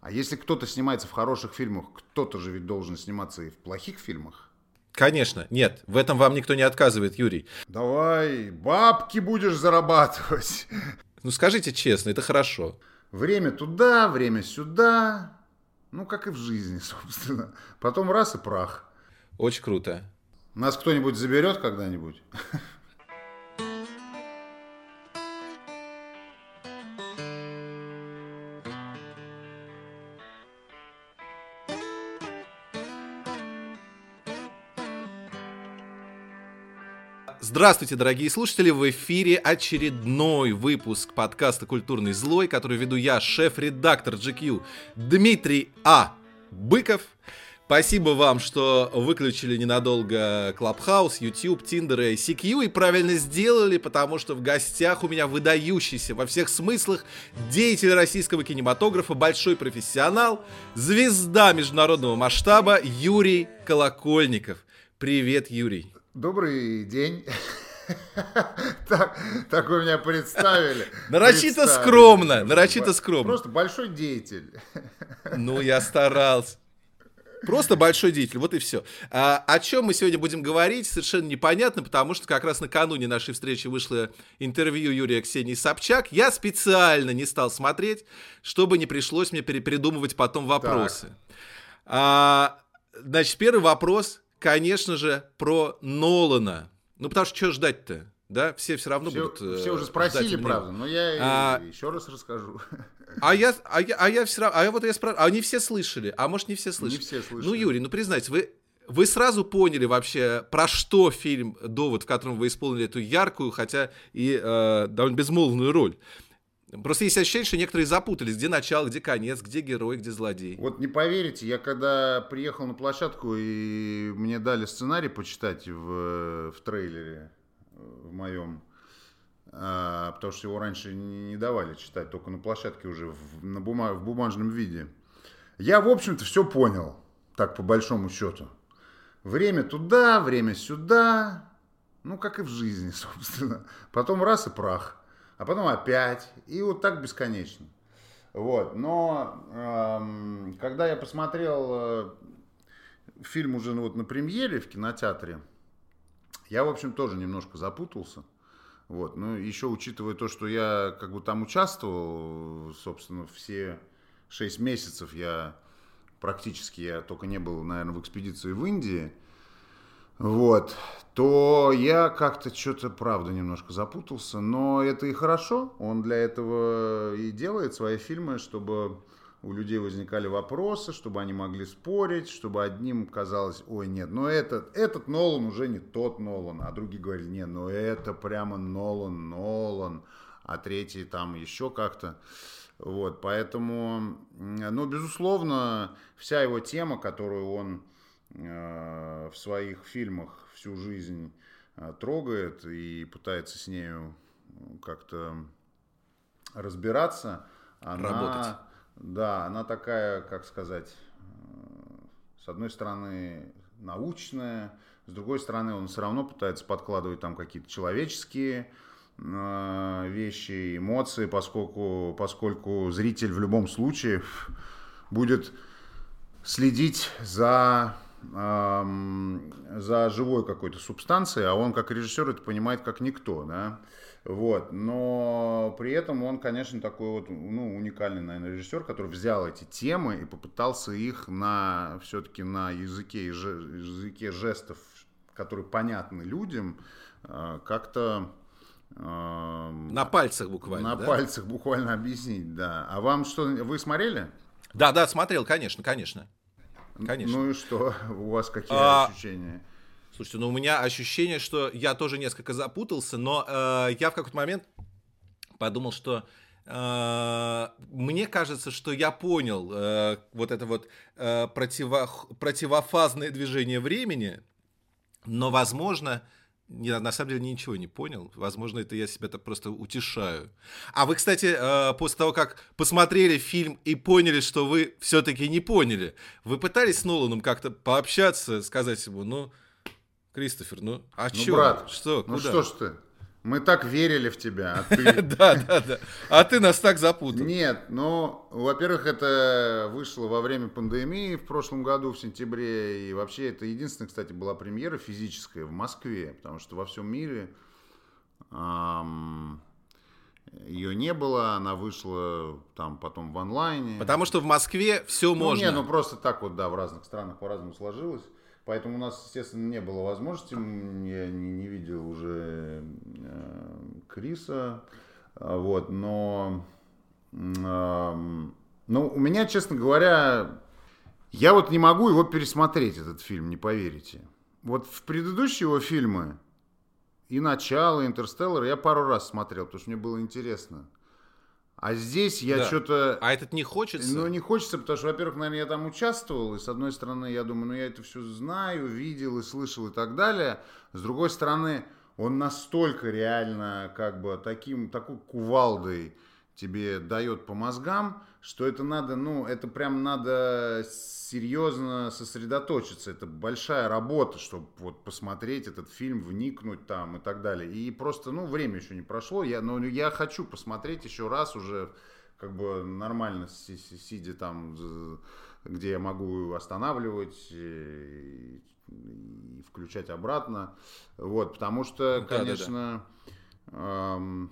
А если кто-то снимается в хороших фильмах, кто-то же ведь должен сниматься и в плохих фильмах. Конечно, нет, в этом вам никто не отказывает, Юрий. Давай, бабки будешь зарабатывать. Ну скажите честно, это хорошо. Время туда, время сюда. Ну, как и в жизни, собственно. Потом раз и прах. Очень круто. Нас кто-нибудь заберет когда-нибудь? Здравствуйте, дорогие слушатели! В эфире очередной выпуск подкаста «Культурный злой», который веду я, шеф-редактор GQ Дмитрий А. Быков. Спасибо вам, что выключили ненадолго Clubhouse, YouTube, Tinder и CQ и правильно сделали, потому что в гостях у меня выдающийся во всех смыслах деятель российского кинематографа, большой профессионал, звезда международного масштаба Юрий Колокольников. Привет, Юрий. Добрый день. Так, так вы меня представили. Нарочито скромно, нарочито скромно. Просто большой деятель. Ну, я старался. Просто большой деятель, вот и все. А, о чем мы сегодня будем говорить, совершенно непонятно, потому что как раз накануне нашей встречи вышло интервью Юрия Ксении Собчак. Я специально не стал смотреть, чтобы не пришлось мне перепридумывать потом вопросы. А, значит, первый вопрос конечно же, про Нолана. Ну, потому что что ждать-то? Да, все все равно все, будут. Все уже спросили, правда, но я а, еще раз расскажу. А я, а я, а я все равно, а я вот я спрашиваю, а они все слышали, а может не все слышали? Не все слышали. Ну, Юрий, ну признайтесь, вы вы сразу поняли вообще, про что фильм «Довод», в котором вы исполнили эту яркую, хотя и э, довольно безмолвную роль. Просто есть ощущение, что некоторые запутались, где начало, где конец, где герой, где злодей. Вот не поверите, я когда приехал на площадку и мне дали сценарий почитать в, в трейлере в моем, а, потому что его раньше не, не давали читать, только на площадке уже в, на бума, в бумажном виде. Я, в общем-то, все понял, так по большому счету. Время туда, время сюда, ну, как и в жизни, собственно. Потом раз и прах а потом опять, и вот так бесконечно. Вот, но эм, когда я посмотрел э, фильм уже ну, вот на премьере в кинотеатре, я, в общем, тоже немножко запутался. Вот, ну, еще учитывая то, что я как бы там участвовал, собственно, все шесть месяцев я практически, я только не был, наверное, в экспедиции в Индии, вот, то я как-то что-то, правда, немножко запутался, но это и хорошо, он для этого и делает свои фильмы, чтобы у людей возникали вопросы, чтобы они могли спорить, чтобы одним казалось, ой, нет, но этот, этот Нолан уже не тот Нолан, а другие говорили, нет, ну это прямо Нолан, Нолан, а третий там еще как-то. Вот, поэтому, ну, безусловно, вся его тема, которую он в своих фильмах всю жизнь э, трогает и пытается с нею как-то разбираться. Она, Работать. Да, она такая, как сказать, э, с одной стороны научная, с другой стороны он все равно пытается подкладывать там какие-то человеческие вещи, эмоции, поскольку, поскольку зритель в любом случае будет следить за за живой какой-то субстанцией, а он как режиссер это понимает как никто, да, вот, но при этом он, конечно, такой вот, ну, уникальный, наверное, режиссер, который взял эти темы и попытался их на, все-таки на языке, языке жестов, которые понятны людям, а, как-то на пальцах буквально. На да? пальцах буквально объяснить, да. А вам что, вы смотрели? Да, да, смотрел, конечно, конечно. Конечно. Ну и что? У вас какие а... ощущения? Слушайте, ну у меня ощущение, что я тоже несколько запутался, но э, я в какой-то момент подумал, что э, мне кажется, что я понял э, вот это вот э, противо, противофазное движение времени, но, возможно, я на самом деле ничего не понял. Возможно, это я себя так просто утешаю. А вы, кстати, э, после того, как посмотрели фильм и поняли, что вы все-таки не поняли, вы пытались с Ноланом как-то пообщаться, сказать ему, ну, Кристофер, ну, а ну, чё? брат, что? Ну, что ж ты? Мы так верили в тебя, а ты... Да, да, да. А ты нас так запутал. Нет, ну, во-первых, это вышло во время пандемии в прошлом году, в сентябре. И вообще это единственная, кстати, была премьера физическая в Москве. Потому что во всем мире ее не было. Она вышла там потом в онлайне. Потому что в Москве все Ну, можно. не, ну просто так вот, да, в разных странах по-разному сложилось. Поэтому у нас, естественно, не было возможности. Я не, не видел уже э, Криса. А, Вот, но... ам, Ну, у меня, честно говоря, я вот не могу его пересмотреть, этот фильм, не поверите. Вот в предыдущие его фильмы, и «Начало», и «Интерстеллар» я пару раз смотрел, потому что мне было интересно. А здесь я Да. что-то... А этот не хочется? Ну, не хочется, потому что, во-первых, наверное, я там участвовал, и с одной стороны, я думаю, ну, я это все знаю, видел и слышал и так далее. С другой стороны, он настолько реально, как бы, таким, такой кувалдой тебе дает по мозгам, что это надо, ну, это прям надо серьезно сосредоточиться. Это большая работа, чтобы вот посмотреть этот фильм, вникнуть там и так далее. И просто, ну, время еще не прошло, я, но я хочу посмотреть еще раз уже как бы нормально си- си- сидя там, где я могу останавливать и, и включать обратно. Вот, потому что, Ну да, да, да. конечно, эм,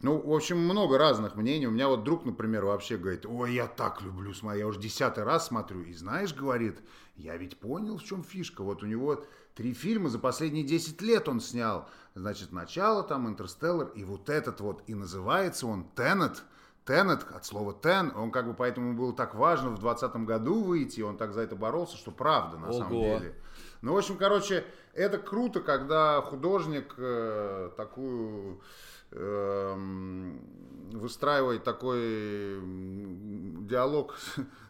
ну, в общем, много разных мнений. У меня вот друг, например, вообще говорит, ой, я так люблю смотреть, я уже десятый раз смотрю. И знаешь, говорит, я ведь понял, в чем фишка. Вот у него три фильма за последние 10 лет он снял. Значит, начало там, Интерстеллар, и вот этот вот, и называется он Теннет. Теннет, от слова тен, он как бы поэтому было так важно в 2020 году выйти, он так за это боролся, что правда на самом Ого. деле. Ну, в общем, короче, это круто, когда художник э, такую эм, выстраивает такой диалог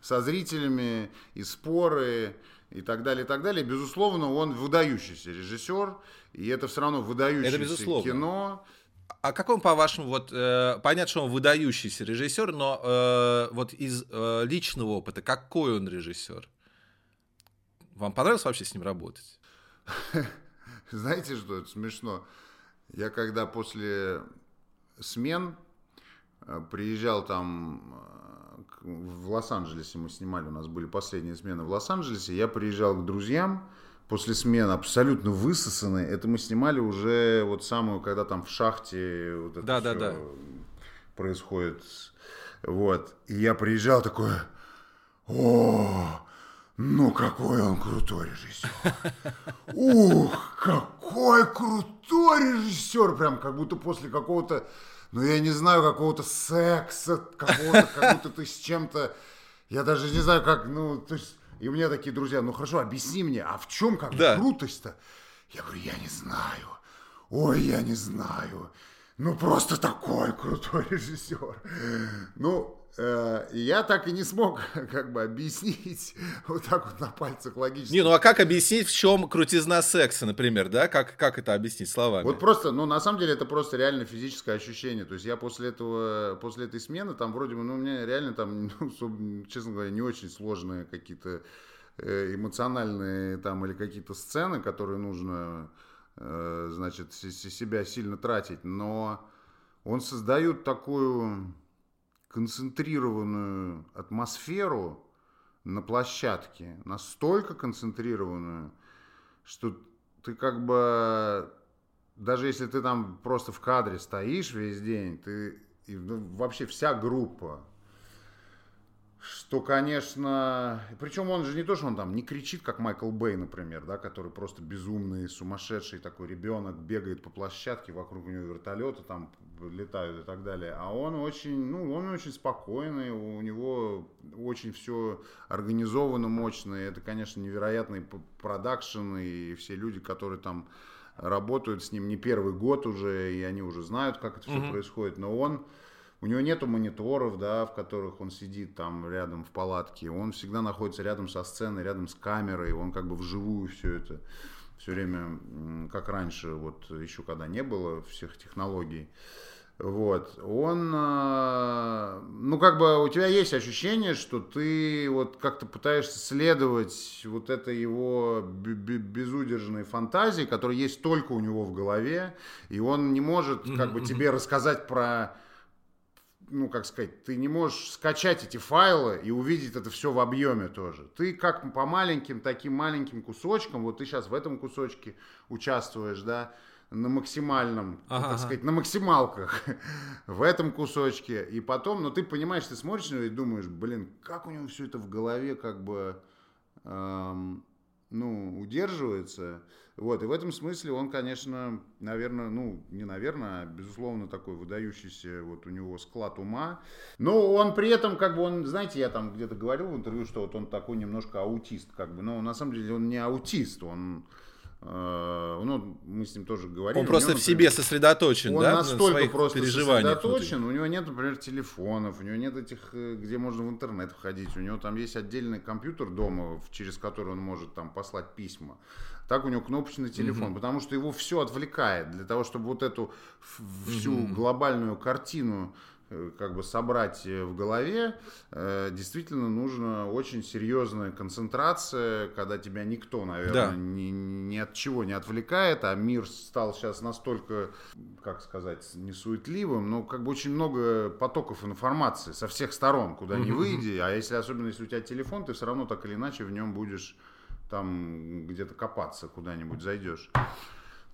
со зрителями и споры и так далее, и так далее. Безусловно, он выдающийся режиссер, и это все равно выдающееся безусловно. кино. А как он, по-вашему, вот, э, понятно, что он выдающийся режиссер, но э, вот из э, личного опыта, какой он режиссер? Вам понравилось вообще с ним работать? Знаете, что это смешно? Я когда после смен э, приезжал там э, в Лос-Анджелесе, мы снимали, у нас были последние смены в Лос-Анджелесе, я приезжал к друзьям после смены, абсолютно высосанные. Это мы снимали уже вот самую, когда там в шахте вот это Да, да, да. происходит. Вот. И я приезжал такой, о, ну какой он крутой режиссер. Ух, какой крутой режиссер! Прям как будто после какого-то, ну я не знаю, какого-то секса, какого-то, как будто ты с чем-то, я даже не знаю, как, ну, то есть, и у меня такие друзья, ну хорошо, объясни мне, а в чем как Да. крутость-то? Я говорю, я не знаю. Ой, я не знаю. Ну, просто такой крутой режиссер. Ну, э, я так и не смог как бы объяснить вот так вот на пальцах логически. Не, ну а как объяснить, в чем крутизна секса, например, да? Как, как это объяснить словами? Вот просто, ну, на самом деле, это просто реально физическое ощущение. То есть я после этого, после этой смены, там вроде бы, ну, у меня реально там, ну, честно говоря, не очень сложные какие-то э, эмоциональные там или какие-то сцены, которые нужно, э, значит, себя сильно тратить. Но он создает такую концентрированную атмосферу на площадке, настолько концентрированную, что ты как бы даже если ты там просто в кадре стоишь весь день, ты и, ну, вообще вся группа, что, конечно, причем он же не то, что он там не кричит, как Майкл Бэй, например, да, который просто безумный, сумасшедший такой ребенок, бегает по площадке, вокруг у него вертолеты там летают и так далее, а он очень, ну, он очень спокойный, у него очень все организовано, мощно, и это, конечно, невероятный продакшн, и все люди, которые там работают с ним не первый год уже, и они уже знают, как это все Мгм. происходит, но он, у него нету мониторов, да, в которых он сидит там рядом в палатке, он всегда находится рядом со сценой, рядом с камерой, он как бы вживую все это все время, как раньше, вот еще когда не было всех технологий. Вот, он, э, ну, как бы у тебя есть ощущение, что ты вот как-то пытаешься следовать вот этой его безудержной фантазии, которая есть только у него в голове, и он не может как бы тебе рассказать про ну, как сказать, ты не можешь скачать эти файлы и увидеть это все в объеме тоже. Ты как по маленьким, таким маленьким кусочкам, вот ты сейчас в этом кусочке участвуешь, да, на максимальном, ага, так сказать, на максималках в этом кусочке. И потом, ну ты понимаешь, ты смотришь на него и думаешь, блин, как у него все это в голове как бы, эм, ну, удерживается. Вот, и в этом смысле он, конечно, наверное, ну, не наверное, а безусловно такой выдающийся, вот у него склад ума. Но он при этом, как бы, он, знаете, я там где-то говорил в интервью, что вот он такой немножко аутист, как бы, но на самом деле он не аутист, он ну, мы с ним тоже говорили. Он просто него, в себе сосредоточен, он да? настолько просто сосредоточен, у него нет, например, телефонов, у него нет этих, э, где можно в интернет входить, у него там есть отдельный компьютер дома, через который он может там послать письма. Так у него кнопочный телефон, угу. потому что его все отвлекает для того, чтобы вот эту всю угу. глобальную картину Э, как бы собрать э, в голове, э, действительно нужна очень серьезная концентрация, когда тебя никто, наверное, да. ни, ни от чего не отвлекает, а мир стал сейчас настолько, как сказать, не суетливым, но как бы очень много потоков информации со всех сторон, куда mm-hmm. не выйди, а если особенно если у тебя телефон, ты все равно так или иначе в нем будешь там где-то копаться, куда-нибудь зайдешь.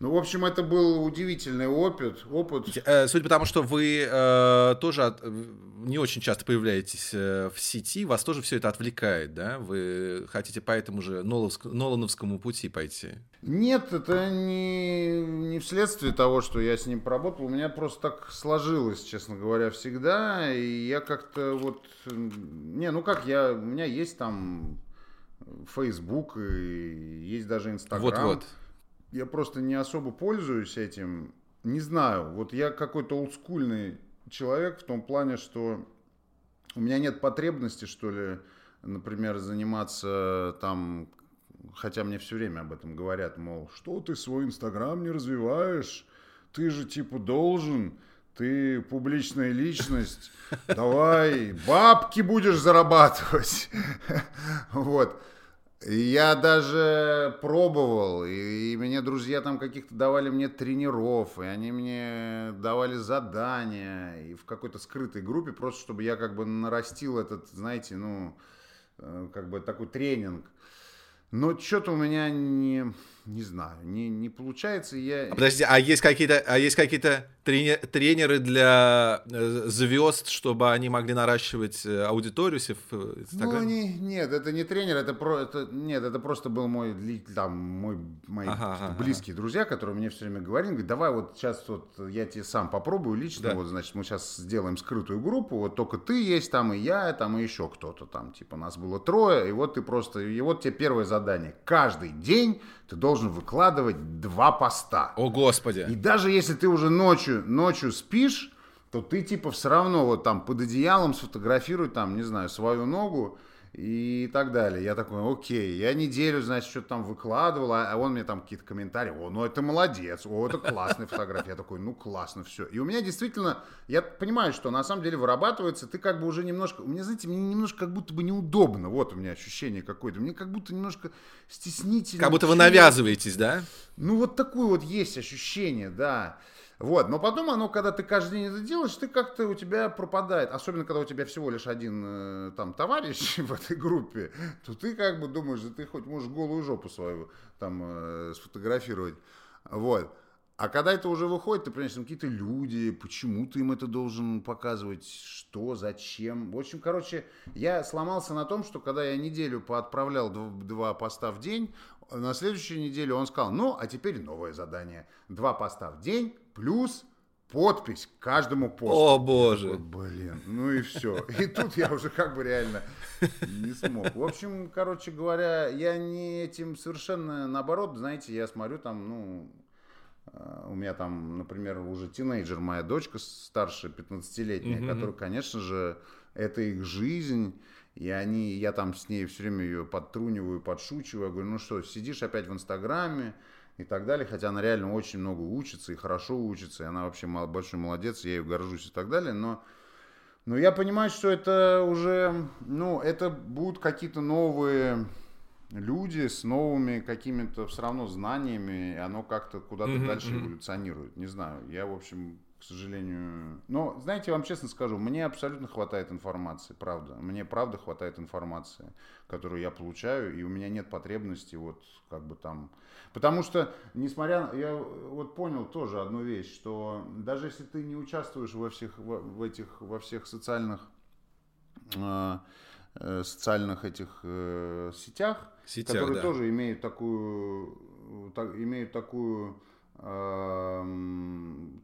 Ну, в общем, это был удивительный опыт. опыт. Э, судя по тому, что вы э, тоже от, не очень часто появляетесь э, в сети, вас тоже все это отвлекает, да? Вы хотите по этому же Ноловск, Нолановскому пути пойти? Нет, это не, не вследствие того, что я с ним поработал. У меня просто так сложилось, честно говоря, всегда. И я как-то вот... Не, ну как, я, у меня есть там Facebook, и есть даже Инстаграм. Вот-вот я просто не особо пользуюсь этим. Не знаю, вот я какой-то олдскульный человек в том плане, что у меня нет потребности, что ли, например, заниматься там, хотя мне все время об этом говорят, мол, что ты свой Инстаграм не развиваешь, ты же типа должен, ты публичная личность, давай бабки будешь зарабатывать. Вот. Я даже пробовал, и, и мне друзья там каких-то давали мне тренеров, и они мне давали задания, и в какой-то скрытой группе, просто чтобы я как бы нарастил этот, знаете, ну, э, как бы такой тренинг. Но что-то у меня не, не знаю, не, не получается. Я... А подожди, а есть какие-то, а есть какие-то тренеры для э, звезд, чтобы они могли наращивать э, аудиторию в э, Инстаграме? Ну, они, нет, это не тренер, это, про, это нет, это просто был мой, там, мой, мои ага, ага, близкие ага. друзья, которые мне все время говорили, говорят, давай вот сейчас вот я тебе сам попробую лично, да. вот, значит, мы сейчас сделаем скрытую группу, вот только ты есть там, и я, там, и еще кто-то там, типа, нас было трое, и вот ты просто, и вот тебе первое задание, каждый день ты должен выкладывать два поста. О, Господи. И даже если ты уже ночью, ночью спишь, то ты типа все равно вот там под одеялом сфотографируй там, не знаю, свою ногу, и так далее. Я такой, окей, я неделю, значит, что-то там выкладывал, а он мне там какие-то комментарии, о, ну это молодец, о, это классная фотография. Я такой, ну классно, все. И у меня действительно, я понимаю, что на самом деле вырабатывается, ты как бы уже немножко, у меня, знаете, мне немножко как будто бы неудобно, вот у меня ощущение какое-то, мне как будто немножко стеснительно. Как будто вы навязываетесь, да? Ну вот такое вот есть ощущение, да. Вот, но потом оно, когда ты каждый день это делаешь, ты как-то у тебя пропадает. Особенно, когда у тебя всего лишь один э, там товарищ в этой группе, то ты как бы думаешь, да ты хоть можешь голую жопу свою там э, сфотографировать. Вот. А когда это уже выходит, ты понимаешь, там какие-то люди, почему ты им это должен показывать, что, зачем. В общем, короче, я сломался на том, что когда я неделю поотправлял два поста в день, на следующей неделе он сказал, ну, а теперь новое задание. Два поста в день плюс подпись к каждому посту. О, боже. Вот, блин, ну и все. И тут я уже как бы реально не смог. В общем, короче говоря, я не этим совершенно наоборот, знаете, я смотрю там, ну, э, у меня там, например, уже тинейджер, моя дочка старшая, 15-летняя, mm-hmm. которая, конечно же, это их жизнь, и они, я там с ней все время ее подтруниваю, подшучиваю, я говорю, ну что, сидишь опять в Инстаграме, и так далее, хотя она реально очень много учится и хорошо учится, и она вообще большой молодец, я ее горжусь и так далее, но, но я понимаю, что это уже, ну, это будут какие-то новые люди с новыми какими-то все равно знаниями, и оно как-то куда-то mm-hmm, дальше mm-hmm. эволюционирует. Не знаю, я, в общем, к сожалению... Но, знаете, я вам честно скажу, мне абсолютно хватает информации, правда. Мне правда хватает информации, которую я получаю, и у меня нет потребности вот как бы там... Потому что, несмотря... Я вот понял тоже одну вещь, что даже если ты не участвуешь во всех, во, в этих, во всех социальных э, э социальных этих э, сетях, сетях которые да. тоже имеют такую, так, имеют такую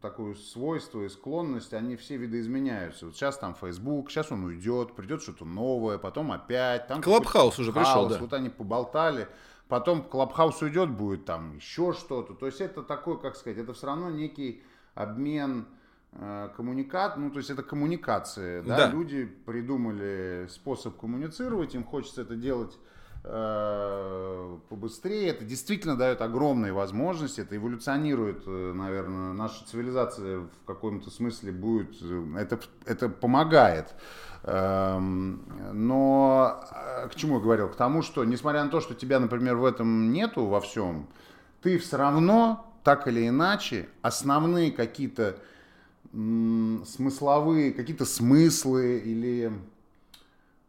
такое свойство и склонность, они все видоизменяются. Вот сейчас там Facebook, сейчас он уйдет, придет что-то новое, потом опять. Там Clubhouse уже пришел, да. Вот они поболтали, потом Clubhouse уйдет, будет там еще что-то. То есть это такой, как сказать, это все равно некий обмен э, коммуникат, ну то есть это коммуникация, да? да, люди придумали способ коммуницировать, им хочется это делать побыстрее. Это действительно дает огромные возможности, это эволюционирует, э, наверное, наша цивилизация в каком-то смысле будет, э, это, это помогает. Эм, но к чему я говорил? К тому, что несмотря на то, что тебя, например, в этом нету во всем, ты все равно, так или иначе, основные какие-то смысловые, какие-то смыслы или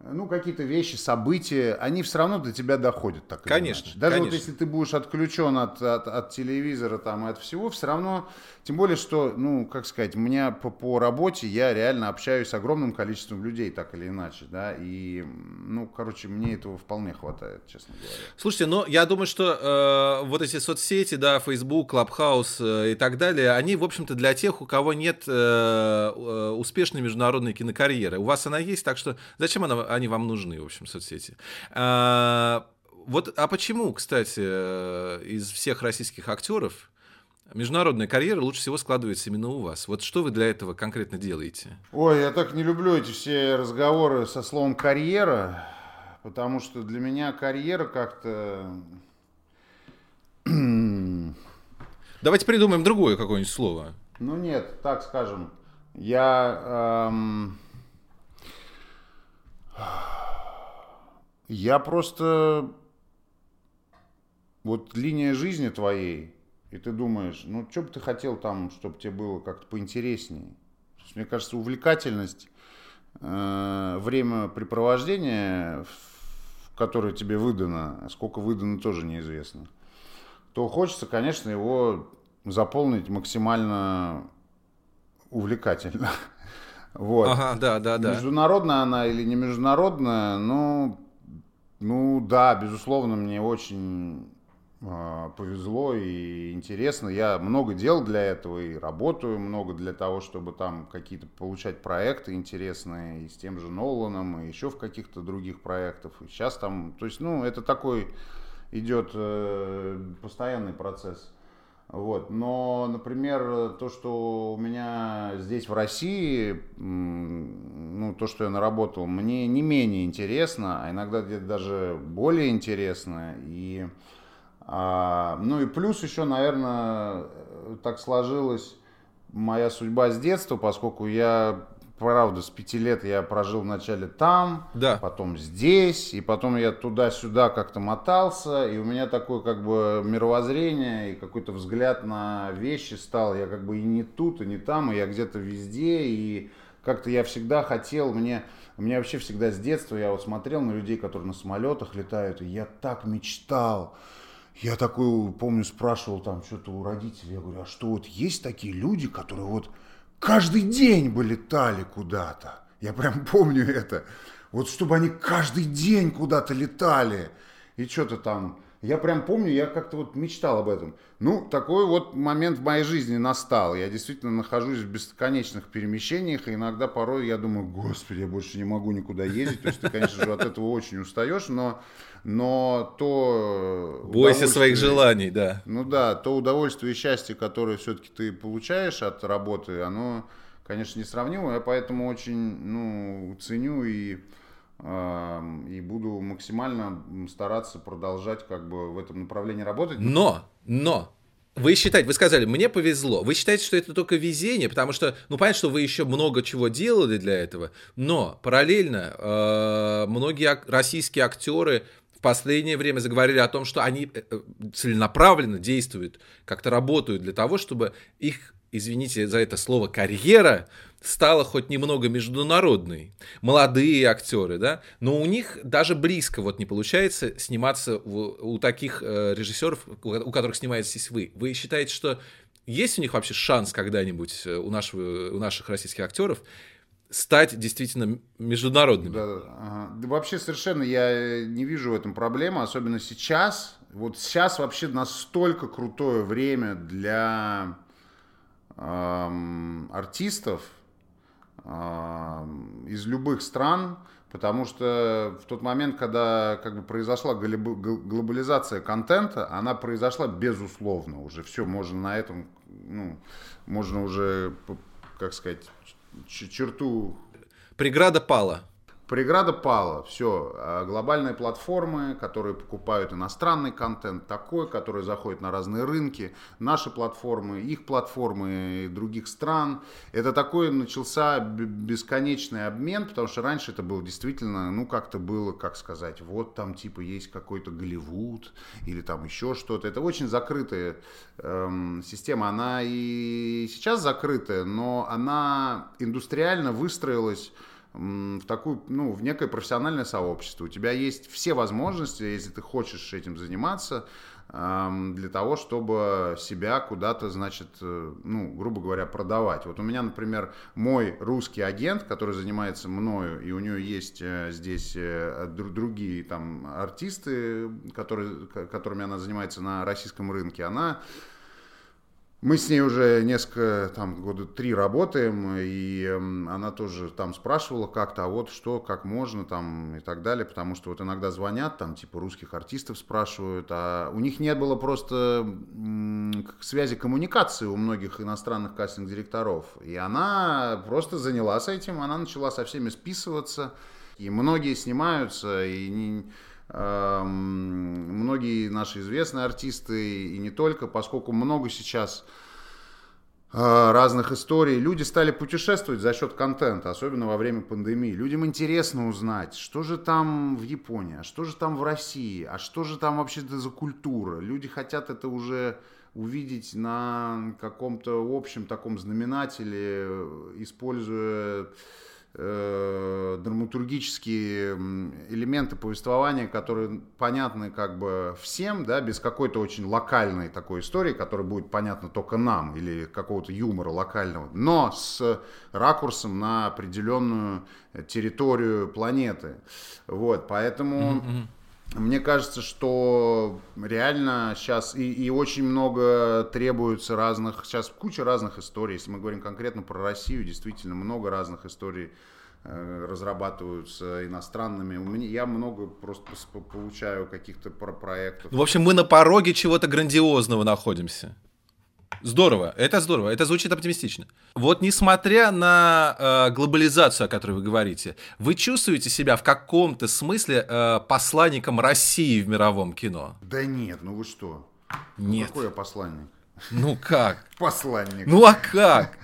ну, какие-то вещи, события, они все равно до тебя доходят. Так конечно. Даже конечно. вот если ты будешь отключен от, от, от телевизора там, и от всего, все равно, тем более, что, ну, как сказать, у меня по, по работе я реально общаюсь с огромным количеством людей, так или иначе, да, и, ну, короче, мне этого вполне хватает, честно говоря. Слушайте, ну, я думаю, что э, вот эти соцсети, да, Facebook, Clubhouse э, и так далее, они, в общем-то, для тех, у кого нет э, э, успешной международной кинокарьеры. У вас она есть, так что зачем она они вам нужны, в общем, соцсети. А, вот, а почему, кстати, э, из всех российских актеров международная карьера лучше всего складывается именно у вас? Вот что вы для этого конкретно делаете? Ой, я так не люблю эти все разговоры со словом карьера, потому что для меня карьера как-то... Давайте придумаем другое какое-нибудь слово. Ну нет, так скажем. Я... Эм я просто... Вот линия жизни твоей, и ты думаешь, ну, что бы ты хотел там, чтобы тебе было как-то поинтереснее. Мне кажется, увлекательность, э, времяпрепровождения, которое тебе выдано, сколько выдано, тоже неизвестно, то хочется, конечно, его заполнить максимально увлекательно. Вот. Ага, да, да, да. Международная она или не международная, ну, ну да, безусловно, мне очень э, повезло и интересно. Я много дел для этого и работаю много для того, чтобы там какие-то получать проекты интересные и с тем же Ноланом, и еще в каких-то других проектах. И сейчас там, то есть, ну, это такой идет э, постоянный процесс. Вот. Но, например, то, что у меня здесь в России, ну, то, что я наработал, мне не менее интересно, а иногда где-то даже более интересно. И, а, ну и плюс еще, наверное, так сложилась моя судьба с детства, поскольку я правда, с пяти лет я прожил вначале там, да. потом здесь, и потом я туда-сюда как-то мотался, и у меня такое как бы мировоззрение и какой-то взгляд на вещи стал. Я как бы и не тут, и не там, и я где-то везде, и как-то я всегда хотел, мне, мне вообще всегда с детства, я вот смотрел на людей, которые на самолетах летают, и я так мечтал. Я такой, помню, спрашивал там что-то у родителей, я говорю, а что вот есть такие люди, которые вот каждый день бы летали куда-то. Я прям помню это. Вот чтобы они каждый день куда-то летали. И что-то там. Я прям помню, я как-то вот мечтал об этом. Ну, такой вот момент в моей жизни настал. Я действительно нахожусь в бесконечных перемещениях, и иногда порой я думаю, господи, я больше не могу никуда ездить. То есть ты, конечно же, от этого очень устаешь, но но то... Бойся своих желаний, да. Ну да, то удовольствие и счастье, которое все-таки ты получаешь от работы, оно, конечно, несравнимо. Я поэтому очень, ну, ценю и, э, и буду максимально стараться продолжать как бы в этом направлении работать. Но, но, вы считаете, вы сказали, мне повезло. Вы считаете, что это только везение, потому что, ну, понятно, что вы еще много чего делали для этого, но параллельно э, многие российские актеры в последнее время заговорили о том, что они э, э, целенаправленно действуют, как-то работают для того, чтобы их, извините за это слово, карьера стала хоть немного международной. Молодые актеры, да, но у них даже близко вот не получается сниматься у, у таких э, режиссеров, у которых снимаетесь вы. Вы считаете, что есть у них вообще шанс когда-нибудь э, у, нашего, у наших российских актеров стать действительно международными? Да, ага. вообще совершенно я не вижу в этом проблемы, особенно сейчас. Вот сейчас вообще настолько крутое время для эм, артистов, из любых стран, потому что в тот момент, когда как бы произошла глобализация контента, она произошла безусловно уже. Все, можно на этом, ну, можно уже, как сказать, черту... Преграда пала. Преграда пала, все. А глобальные платформы, которые покупают иностранный контент, такой, который заходит на разные рынки, наши платформы, их платформы других стран. Это такой начался бесконечный обмен, потому что раньше это было действительно, ну как-то было, как сказать, вот там типа есть какой-то Голливуд или там еще что-то. Это очень закрытая эм, система. Она и сейчас закрытая, но она индустриально выстроилась в такую, ну, в некое профессиональное сообщество. У тебя есть все возможности, если ты хочешь этим заниматься, для того, чтобы себя куда-то, значит, э, ну, грубо говоря, продавать. Вот у меня, например, мой русский агент, который занимается мною, и у нее есть э, здесь э, другие там артисты, которые, которыми она занимается на российском рынке, она мы с ней уже несколько, там, года три работаем, и эм, она тоже там спрашивала как-то, а вот что, как можно, там, и так далее, потому что вот иногда звонят, там, типа, русских артистов спрашивают, а у них не было просто связи коммуникации у многих иностранных кастинг-директоров, и она просто занялась этим, она начала со всеми списываться, и многие снимаются, и не многие наши известные артисты и не только, поскольку много сейчас а, разных историй. Люди стали путешествовать за счет контента, особенно во время пандемии. Людям интересно узнать, что же там в Японии, а что же там в России, а что же там вообще за культура. Люди хотят это уже увидеть на каком-то общем таком знаменателе, используя э, драматургические элементы повествования, которые понятны как бы всем, да, без какой-то очень локальной такой истории, которая будет понятна только нам, или какого-то юмора локального, но с ракурсом на определенную территорию планеты. Вот, поэтому... Mm-hmm. Мне кажется, что реально сейчас и, и очень много требуется разных, сейчас куча разных историй. Если мы говорим конкретно про Россию, действительно много разных историй э, разрабатываются иностранными. У меня, я много просто получаю каких-то про проектов. В общем, мы на пороге чего-то грандиозного находимся. Здорово, это здорово, это звучит оптимистично. Вот несмотря на э, глобализацию, о которой вы говорите, вы чувствуете себя в каком-то смысле э, посланником России в мировом кино? Да нет, ну вы что? Нет. какой я посланник? Ну как? Посланник. Ну а как?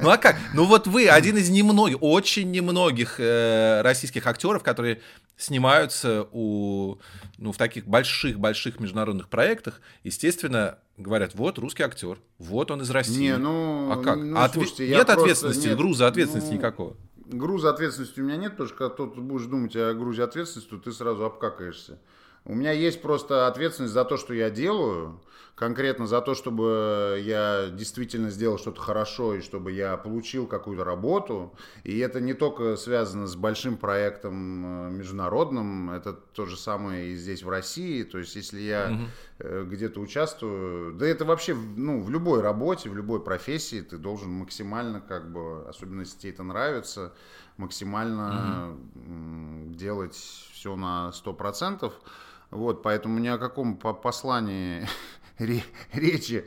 Ну а как? Ну вот вы один из немногих, очень немногих э, российских актеров, которые снимаются у, ну, в таких больших-больших международных проектах, естественно, говорят, вот русский актер, вот он из России. Не, ну, а как? Ну, а слушайте, нет ответственности, нет, груза ответственности ну, никакого. Груза ответственности у меня нет, потому что когда ты будешь думать о грузе ответственности, то ты сразу обкакаешься. У меня есть просто ответственность за то, что я делаю, конкретно за то, чтобы я действительно сделал что-то хорошо и чтобы я получил какую-то работу. И это не только связано с большим проектом э, международным, это то же самое и здесь в России. То есть если я угу. где-то участвую, да это вообще ну, в любой работе, в любой профессии ты должен максимально, как бы, особенно если тебе это нравится, максимально угу. делать все на 100%. Вот, поэтому ни о каком послании речи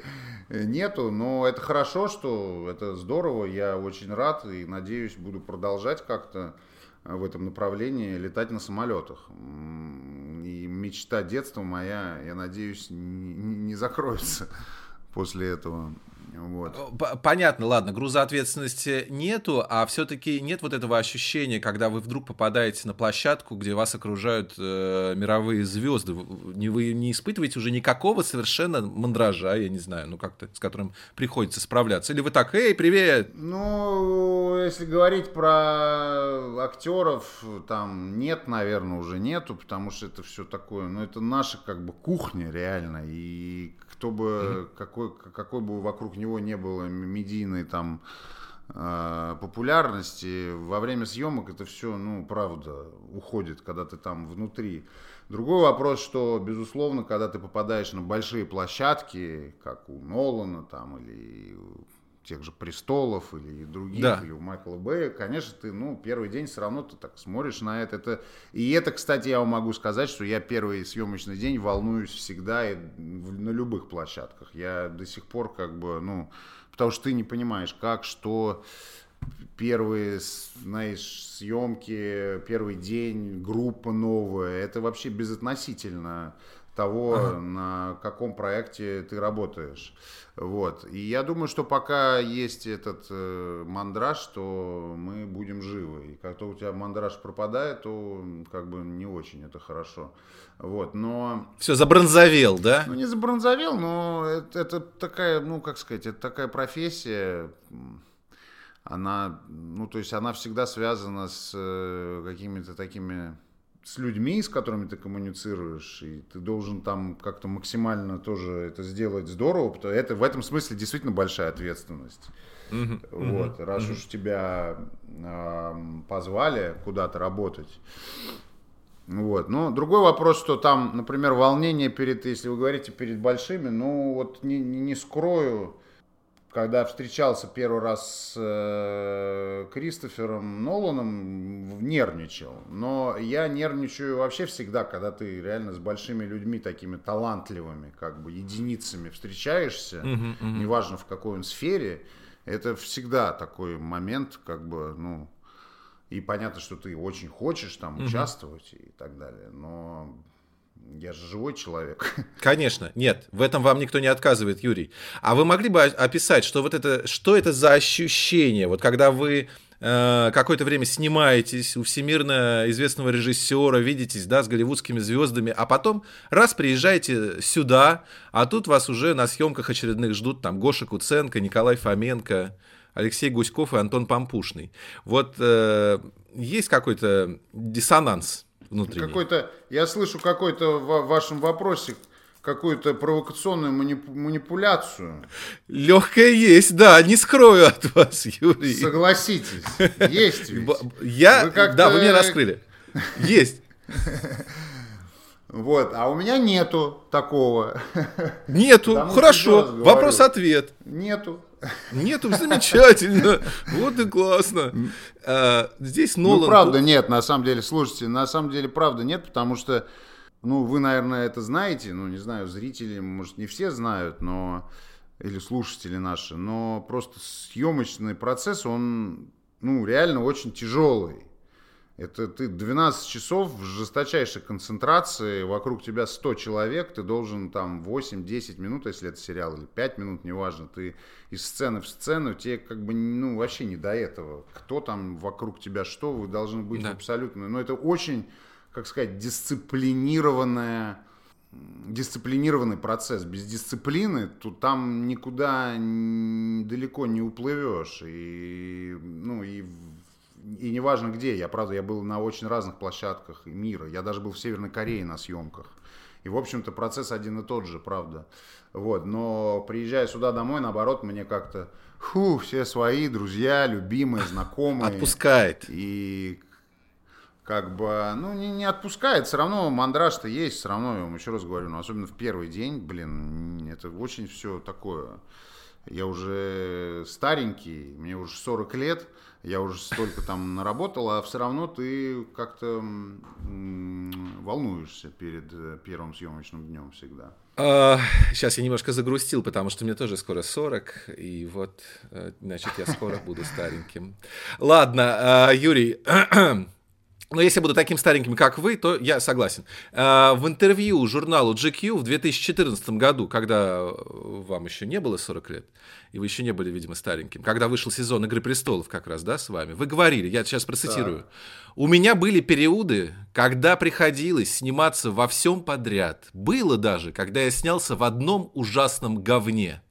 нету, но это хорошо, что это здорово, я очень рад и надеюсь, буду продолжать как-то в этом направлении летать на самолетах. И мечта детства моя, я надеюсь, не, не закроется после этого. Вот. Понятно, ладно, груза ответственности нету, а все-таки нет вот этого ощущения, когда вы вдруг попадаете на площадку, где вас окружают э, мировые звезды. Не, вы не испытываете уже никакого совершенно мандража, я не знаю, ну как-то, с которым приходится справляться. Или вы так, эй, привет! Ну, если говорить про актеров, там нет, наверное, уже нету, потому что это все такое, ну это наша как бы кухня реально, и кто бы, mm-hmm. какой, какой бы вокруг него не было медийной там э, популярности, во время съемок это все, ну, правда, уходит, когда ты там внутри. Другой вопрос, что, безусловно, когда ты попадаешь на большие площадки, как у Нолана там, или тех же «Престолов» или других, да. или у Майкла Бэя, конечно, ты, ну, первый день все равно ты так смотришь на это. это. И это, кстати, я вам могу сказать, что я первый съемочный день волнуюсь всегда и на любых площадках. Я до сих пор как бы, ну, потому что ты не понимаешь, как, что, первые, знаешь, съемки, первый день, группа новая, это вообще безотносительно того, ага. на каком проекте ты работаешь. Вот. И я думаю, что пока есть этот э, мандраж, то мы будем живы. И как то у тебя мандраж пропадает, то как бы не очень это хорошо. Вот, но... Все, забронзовел, да? Ну, не забронзовел, но это, это такая, ну, как сказать, это такая профессия, она, ну, то есть она всегда связана с э, какими-то такими с людьми, с которыми ты коммуницируешь, и ты должен там как-то максимально тоже это сделать здорово, потому это в этом смысле действительно большая ответственность. Mm-hmm. Вот, mm-hmm. раз mm-hmm. уж тебя э, позвали куда-то работать. Вот. Но другой вопрос, что там, например, волнение перед, если вы говорите перед большими, ну вот не, не, не скрою, когда встречался первый раз с э, Кристофером Ноланом, нервничал. Но я нервничаю вообще всегда, когда ты реально с большими людьми, такими талантливыми, как бы единицами встречаешься, uh-huh, uh-huh. неважно в какой он сфере, это всегда такой момент, как бы, ну, и понятно, что ты очень хочешь там uh-huh. участвовать и так далее, но я же живой человек. Конечно, нет, в этом вам никто не отказывает, Юрий. А вы могли бы описать, что вот это, что это за ощущение, вот когда вы какое-то время снимаетесь у всемирно известного режиссера, видитесь, да, с голливудскими звездами, а потом раз приезжаете сюда, а тут вас уже на съемках очередных ждут там Гоша Куценко, Николай Фоменко, Алексей Гуськов и Антон Пампушный. Вот э, есть какой-то диссонанс внутренний. Какой-то, я слышу какой-то в вашем вопросе какую-то провокационную манипу- манипуляцию. Легкая есть, да, не скрою от вас, Юрий. Согласитесь, есть ведь. Я, вы да, вы меня раскрыли. Есть. Вот, а у меня нету такого. Нету, хорошо, вопрос-ответ. Нету. Нету, замечательно. Вот и классно. А, здесь Нолан... Ну, правда нет, на самом деле, слушайте, на самом деле правда нет, потому что, ну, вы, наверное, это знаете, ну, не знаю, зрители, может, не все знают, но или слушатели наши, но просто съемочный процесс, он, ну, реально очень тяжелый. Это ты 12 часов в жесточайшей концентрации, вокруг тебя 100 человек, ты должен там 8-10 минут, если это сериал, или 5 минут, неважно, ты из сцены в сцену, тебе как бы, ну, вообще не до этого. Кто там вокруг тебя что, вы должны быть да. абсолютно... Но это очень, как сказать, дисциплинированная дисциплинированный процесс. Без дисциплины тут там никуда далеко не уплывешь. И, ну, и и неважно где, я, правда, я был на очень разных площадках мира, я даже был в Северной Корее на съемках. И, в общем-то, процесс один и тот же, правда. Вот, но приезжая сюда домой, наоборот, мне как-то, фу, все свои, друзья, любимые, знакомые. Отпускает. И как бы, ну, не, не отпускает, все равно мандраж-то есть, все равно, я вам еще раз говорю, ну, особенно в первый день, блин, это очень все такое. Я уже старенький, мне уже 40 лет, я уже столько там наработал, а все равно ты как-то волнуешься перед э, первым съемочным днем всегда. А, сейчас я немножко загрустил, потому что мне тоже скоро 40, и вот, э, значит, я скоро буду стареньким. Ладно, а, Юрий, но если буду таким стареньким, как вы, то я согласен. А, в интервью журналу GQ в 2014 году, когда вам еще не было 40 лет, и вы еще не были, видимо, стареньким, когда вышел сезон «Игры престолов» как раз, да, с вами, вы говорили, я сейчас процитирую, так. «У меня были периоды, когда приходилось сниматься во всем подряд. Было даже, когда я снялся в одном ужасном говне».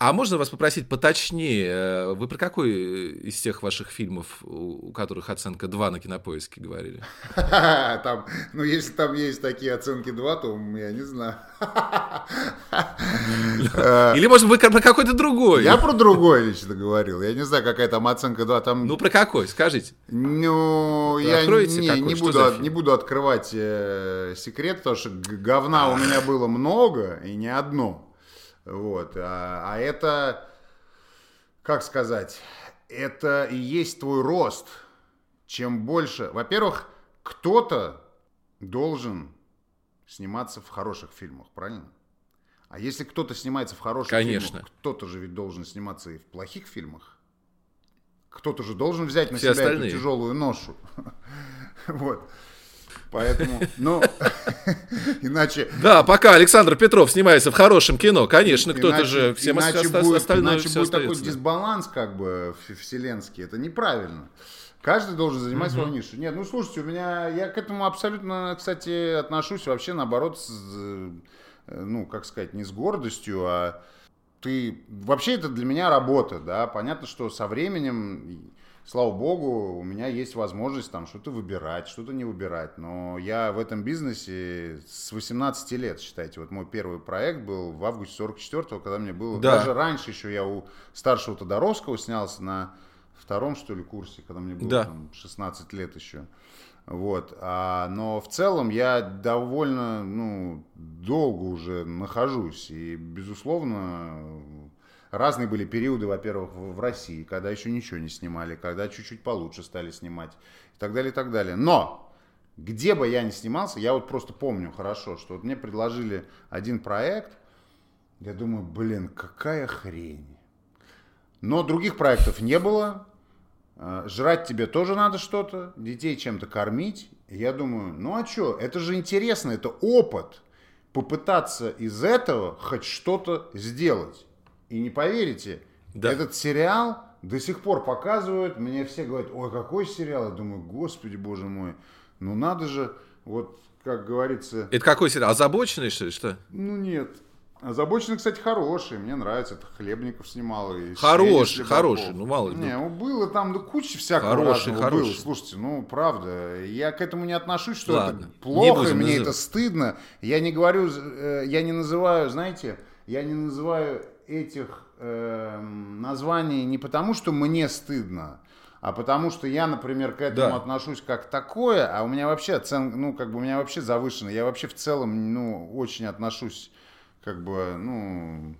А можно вас попросить поточнее? Э, вы про какой из тех ваших фильмов, у которых оценка 2 на кинопоиске говорили? Там, ну, если там есть такие оценки 2, то я не знаю. Или, может, вы про какой-то другой? Я про другой лично говорил. Я не знаю, какая там оценка 2. Там... Ну, про какой? Скажите. Ну, я не, не, буду, не буду открывать э, секрет, потому что говна у меня было много и не одно. Вот. А, а это, как сказать, это и есть твой рост. Чем больше... Во-первых, кто-то должен сниматься в хороших фильмах, правильно? А если кто-то снимается в хороших Конечно. фильмах, кто-то же ведь должен сниматься и в плохих фильмах. Кто-то же должен взять на Все себя остальные. эту тяжелую ношу. Вот. Поэтому, ну, иначе... Да, пока Александр Петров снимается в хорошем кино, конечно, кто-то же всем иначе будет, Иначе будет такой дисбаланс как бы вселенский, это неправильно. Каждый должен занимать свою нишу. Нет, ну слушайте, у меня, я к этому абсолютно, кстати, отношусь вообще наоборот, с, ну, как сказать, не с гордостью, а ты, вообще это для меня работа, да, понятно, что со временем слава богу, у меня есть возможность там что-то выбирать, что-то не выбирать. Но я в этом бизнесе с 18 лет, считайте. Вот мой первый проект был в августе 44-го, когда мне было... Да. Даже раньше еще я у старшего Тодоровского снялся на втором, что ли, курсе, когда мне было да. там, 16 лет еще. Вот. А, но в целом я довольно ну, долго уже нахожусь. И, безусловно, разные были периоды, во-первых, в России, когда еще ничего не снимали, когда чуть-чуть получше стали снимать и так далее, и так далее. Но где бы я ни снимался, я вот просто помню хорошо, что вот мне предложили один проект, я думаю, блин, какая хрень. Но других проектов не было, э, жрать тебе тоже надо что-то, детей чем-то кормить. я думаю, ну а что, это же интересно, это опыт, попытаться из этого хоть что-то сделать. И не поверите, да. этот сериал до сих пор показывают. Мне все говорят, ой, какой сериал? Я думаю, господи, боже мой, ну надо же, вот как говорится... Это какой сериал? Озабоченный, что ли, что? Ну нет. Озабоченный, кстати, хороший. Мне нравится. Это Хлебников снимал. И хороший, хороший. Ну, мало ли. Не, ну, было там ну, куча всякого хороший, хороший. было. Слушайте, ну, правда. Я к этому не отношусь, что Ладно, это плохо, мне называть. это стыдно. Я не говорю, э, я не называю, знаете, я не называю этих э, названий не потому, что мне стыдно, а потому что я, например, к этому да. отношусь как такое, а у меня вообще оценка, ну, как бы у меня вообще завышено. Я вообще в целом, ну, очень отношусь, как бы, ну,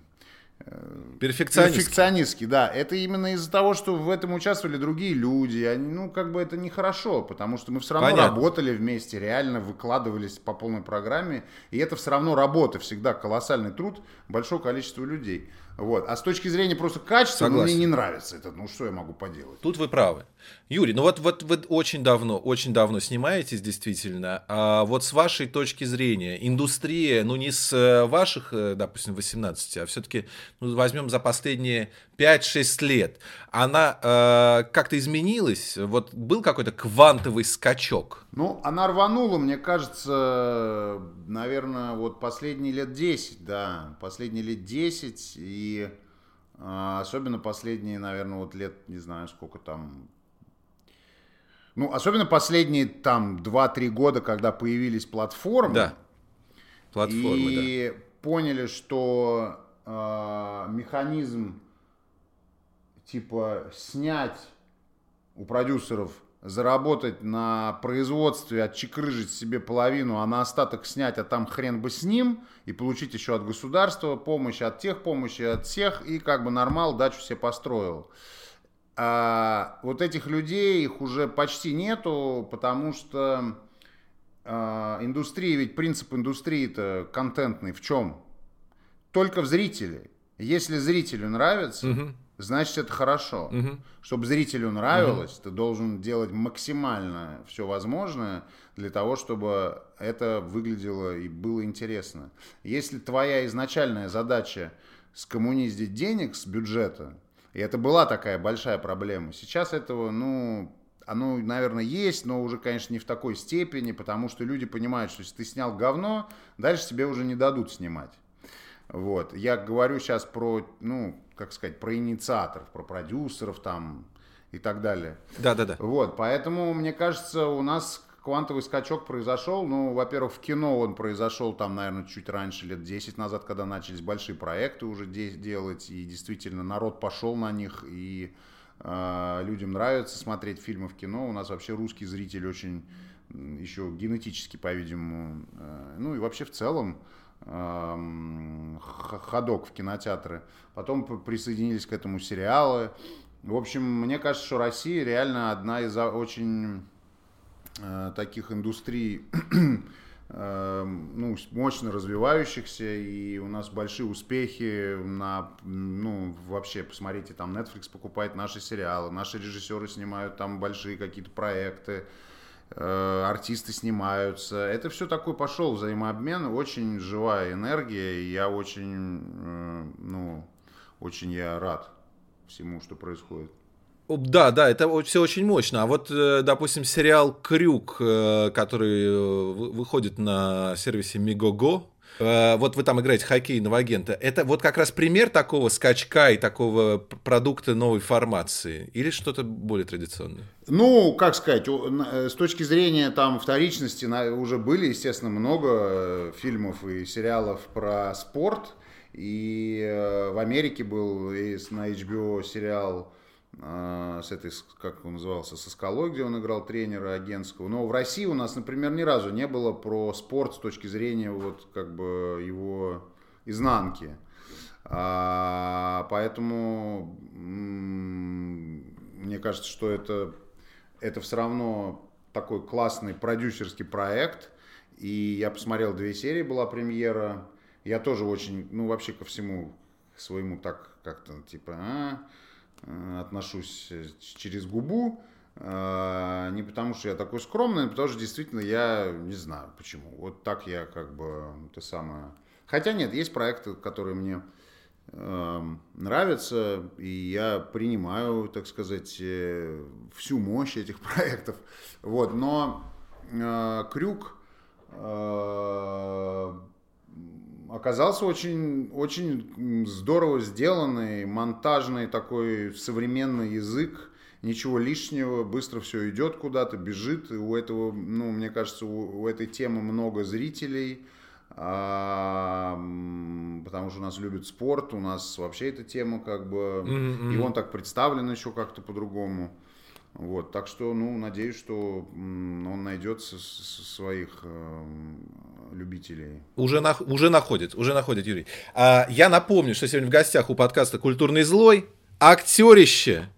Перфекционистки. Перфекционистки, да. Это именно из-за того, что в этом участвовали другие люди. Они, ну, как бы это нехорошо, потому что мы все равно Понятно. работали вместе, реально выкладывались по полной программе. И это все равно работа, всегда колоссальный труд большого количества людей. Вот. А с точки зрения просто качества, ну, мне не нравится это. Ну, что я могу поделать? Тут вы правы. Юрий, ну вот, вот вы очень давно, очень давно снимаетесь, действительно. А вот с вашей точки зрения, индустрия, ну не с э, ваших, э, допустим, 18, а все-таки ну, возьмем за последние 5-6 лет, она э, как-то изменилась? Вот был какой-то квантовый скачок? Ну, она рванула, мне кажется, наверное, вот последние лет 10, да, последние лет 10, и э, особенно последние, наверное, вот лет, не знаю, сколько там, ну, особенно последние там 2-3 года, когда появились платформы. Да. Платформы, и да. поняли, что э, механизм типа снять у продюсеров, заработать на производстве, отчекрыжить себе половину, а на остаток снять, а там хрен бы с ним, и получить еще от государства помощь, от тех помощи, от всех, и как бы нормал дачу себе построил. А вот этих людей, их уже почти нету, потому что а, индустрия, ведь принцип индустрии-то контентный в чем? Только в зрителе. Если зрителю нравится, угу. значит это хорошо. Угу. Чтобы зрителю нравилось, угу. ты должен делать максимально все возможное для того, чтобы это выглядело и было интересно. Если твоя изначальная задача скоммуниздить денег с бюджета, и это была такая большая проблема, сейчас этого, ну, оно, наверное, есть, но уже, конечно, не в такой степени, потому что люди понимают, что если ты снял говно, дальше тебе уже не дадут снимать. Вот. Я говорю сейчас про, ну, как сказать, про инициаторов, про продюсеров там и так далее. Да, да, да. Вот, поэтому, мне кажется, у нас квантовый скачок произошел. Ну, во-первых, в кино он произошел там, наверное, чуть раньше, лет 10 назад, когда начались большие проекты уже делать, и действительно народ пошел на них, и э, людям нравится смотреть фильмы в кино. У нас вообще русский зритель очень еще генетически, по-видимому, э, ну и вообще в целом ходок в кинотеатры. Потом присоединились к этому сериалы. В общем, мне кажется, что Россия реально одна из очень э, таких индустрий, э, ну, мощно развивающихся, и у нас большие успехи на, ну, вообще, посмотрите, там Netflix покупает наши сериалы, наши режиссеры снимают там большие какие-то проекты, Э, артисты снимаются. Это все такой пошел взаимообмен, очень живая энергия, и я очень, э, ну, очень я рад всему, что происходит. Да, да, это все очень мощно. А вот, э, допустим, сериал Крюк, который выходит на сервисе Мигого, Э, вот вы там играете хоккейного агента, это вот как раз пример такого скачка и такого продукта новой формации или что-то более традиционное? Ну, как сказать, э, с точки зрения там вторичности уже были, естественно, много э, фильмов и сериалов про спорт, и в Америке был на HBO сериал с этой, как он назывался, со скалой, где он играл тренера агентского. Но в России у нас, например, ни разу не было про спорт с точки зрения вот как бы его изнанки. А, поэтому мне кажется, что это, это все равно такой классный продюсерский проект. И я посмотрел две серии, была премьера. Я тоже очень, ну вообще ко всему своему так как-то типа, а, отношусь э, через губу. Э, не потому, что я такой скромный, а потому что действительно я не знаю почему. Вот так я как бы это самое. Хотя нет, есть проекты, которые мне нравятся, и я принимаю, так сказать, всю мощь этих проектов. Вот, но Крюк оказался очень, очень здорово сделанный, монтажный такой современный язык, ничего лишнего, быстро все идет куда-то, бежит. И у этого, ну, мне кажется, у, у этой темы много зрителей, а, потому что у нас любят спорт, у нас вообще эта тема как бы, mm-hmm. и он так представлен еще как-то по-другому. Вот, так что, ну, надеюсь, что он найдет своих э, любителей. Уже, на, уже находит, уже находит, Юрий. А, я напомню, что сегодня в гостях у подкаста «Культурный злой» актерище,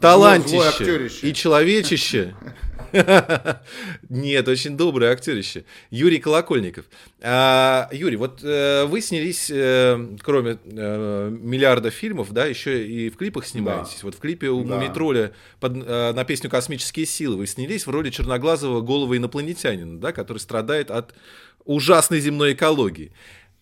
талантище и человечище Нет, очень добрый актерище. Юрий Колокольников. А, Юрий, вот э, вы снялись, э, кроме э, миллиарда фильмов, да, еще и в клипах снимаетесь. Да. Вот в клипе у да. Мумитроля под, э, на песню «Космические силы» вы снялись в роли черноглазого голого инопланетянина, да, который страдает от ужасной земной экологии.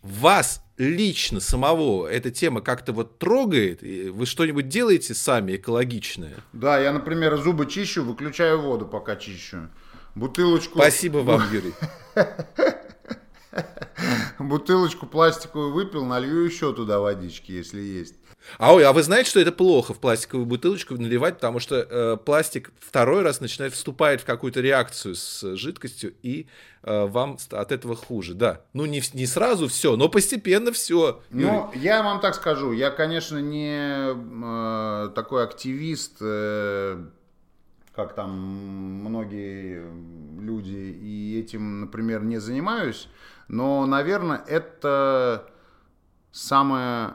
Вас лично самого эта тема как-то вот трогает? Вы что-нибудь делаете сами экологичное? Да, я, например, зубы чищу, выключаю воду, пока чищу. Бутылочку... Спасибо вам, Юрий. Бутылочку пластиковую выпил, налью еще туда водички, если есть. А, ой, а вы знаете, что это плохо в пластиковую бутылочку наливать, потому что э, пластик второй раз начинает вступает в какую-то реакцию с жидкостью, и э, вам от этого хуже, да. Ну, не, не сразу все, но постепенно все. Ну, я вам так скажу, я, конечно, не э, такой активист, э, как там многие люди, и этим, например, не занимаюсь, но, наверное, это самое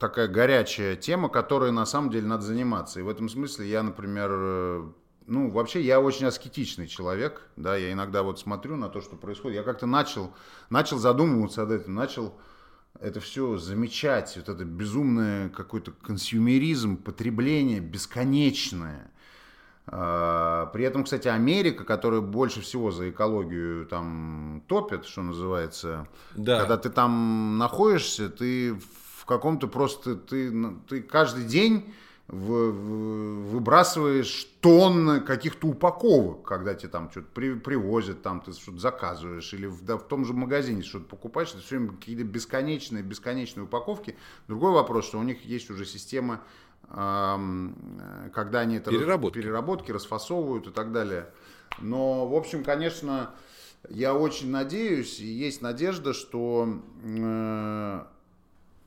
такая горячая тема, которой на самом деле надо заниматься. И в этом смысле я, например, э, ну, вообще я очень аскетичный человек, да, я иногда вот смотрю на то, что происходит. Я как-то начал, начал задумываться об этом, начал это все замечать, вот это безумное какой-то консюмеризм, потребление бесконечное. А, при этом, кстати, Америка, которая больше всего за экологию там топит, что называется, да. когда ты там находишься, ты в каком-то просто, ты, ты каждый день выбрасываешь тонны каких-то упаковок, когда тебе там что-то при, привозят, там ты что-то заказываешь, или в, да, в том же магазине что-то покупаешь, это все время какие-то бесконечные, бесконечные упаковки. Другой вопрос, что у них есть уже система, эм, когда они это переработки. Переработки расфасовывают и так далее. Но, в общем, конечно, я очень надеюсь, и есть надежда, что э,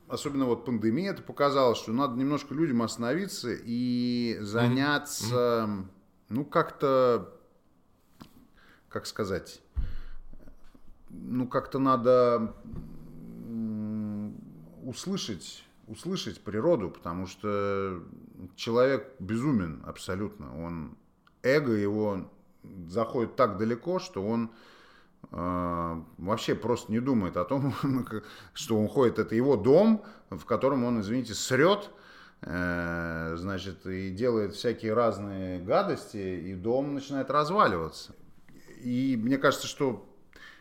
особенно вот пандемия это показала, что надо немножко людям остановиться и заняться, mm-hmm. ну, как-то, как сказать, ну, как-то надо услышать, услышать природу, потому что человек безумен абсолютно. Он, эго его заходит так далеко, что он вообще просто не думает о том, что он ходит, это его дом, в котором он, извините, срет, э, значит, и делает всякие разные гадости, и дом начинает разваливаться. И мне кажется, что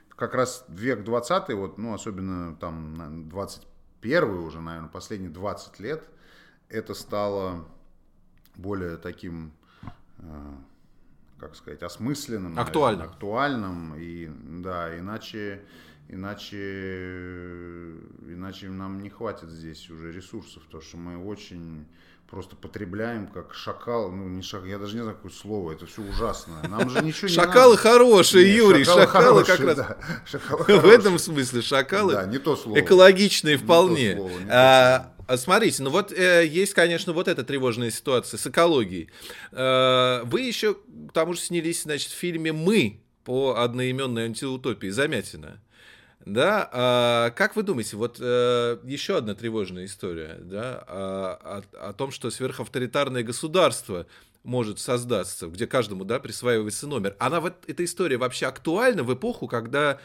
как раз век 20 вот, ну, особенно там 21 уже, наверное, последние 20 лет, это стало более таким э, как сказать, осмысленным, актуальным, наверное, актуальным, и да, иначе, иначе, иначе нам не хватит здесь уже ресурсов, потому что мы очень просто потребляем как шакал, ну не шакал, я даже не знаю какое слово, это все ужасно. Нам же ничего не Шакалы хорошие, Юрий, шакалы, как раз. В этом смысле шакалы. Да, не то слово. Экологичные вполне. А, смотрите, ну вот э, есть, конечно, вот эта тревожная ситуация с экологией. Э, вы еще, к тому же, снялись, значит, в фильме «Мы» по одноименной антиутопии Замятина. Да, а, как вы думаете, вот э, еще одна тревожная история, да, о, о, о том, что сверхавторитарное государство может создаться, где каждому, да, присваивается номер. Она вот эта история вообще актуальна в эпоху, когда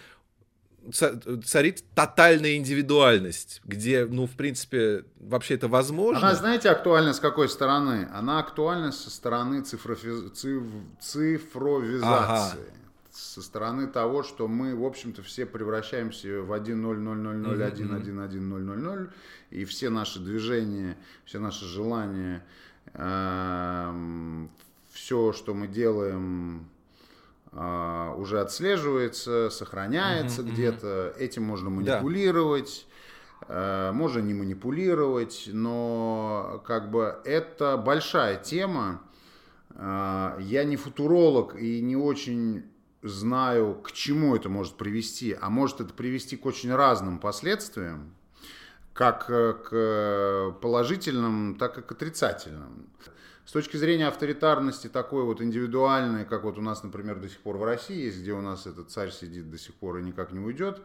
царит тотальная индивидуальность, где, ну, в принципе, вообще это возможно. Она, знаете, актуальна с какой стороны? Она актуальна со стороны цифрофи... циф... цифровизации. Ага со стороны того, что мы, в общем-то, все превращаемся в 1.0.0.0.1.1.1.0.0.0, и все наши движения, все наши желания, эм, все, что мы делаем, уже отслеживается, сохраняется mm-hmm, где-то, этим можно манипулировать. Да. Э, можно не манипулировать, но как бы это большая тема. Э, я не футуролог и не очень знаю, к чему это может привести, а может это привести к очень разным последствиям, как э, к положительным, так и к отрицательным. С точки зрения авторитарности такой вот индивидуальной, как вот у нас, например, до сих пор в России есть, где у нас этот царь сидит до сих пор и никак не уйдет,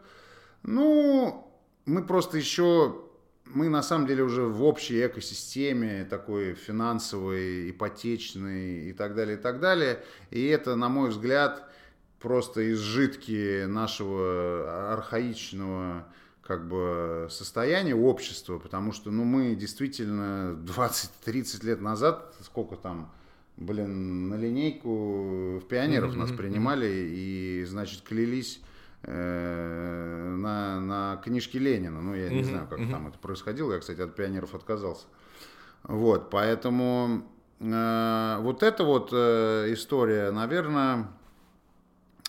ну, мы просто еще, мы на самом деле уже в общей экосистеме такой финансовой, ипотечной и так далее, и так далее. И это, на мой взгляд, просто изжитки нашего архаичного как бы состояния общества, потому что ну, мы действительно 20-30 лет назад, сколько там, блин, на линейку в пионеров mm-hmm. нас принимали и, значит, клялись э, на, на книжке Ленина. Ну, я mm-hmm. не знаю, как mm-hmm. там это происходило. Я, кстати, от пионеров отказался. Вот, поэтому э, вот эта вот э, история, наверное,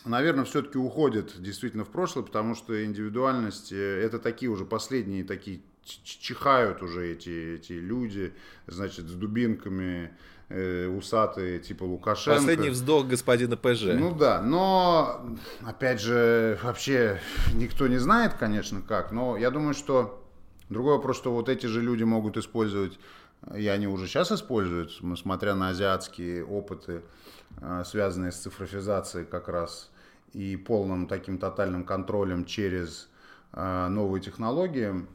наверное, все-таки уходит действительно в прошлое, потому что индивидуальность э, это такие уже последние такие чихают уже эти, эти люди, значит, с дубинками, э, усатые, типа Лукашенко. Последний вздох господина ПЖ. Ну да, но, опять же, вообще никто не знает, конечно, как, но я думаю, что другой вопрос, что вот эти же люди могут использовать, и они уже сейчас используют, смотря на азиатские опыты, э, связанные с цифровизацией как раз и полным таким тотальным контролем через э, новые технологии.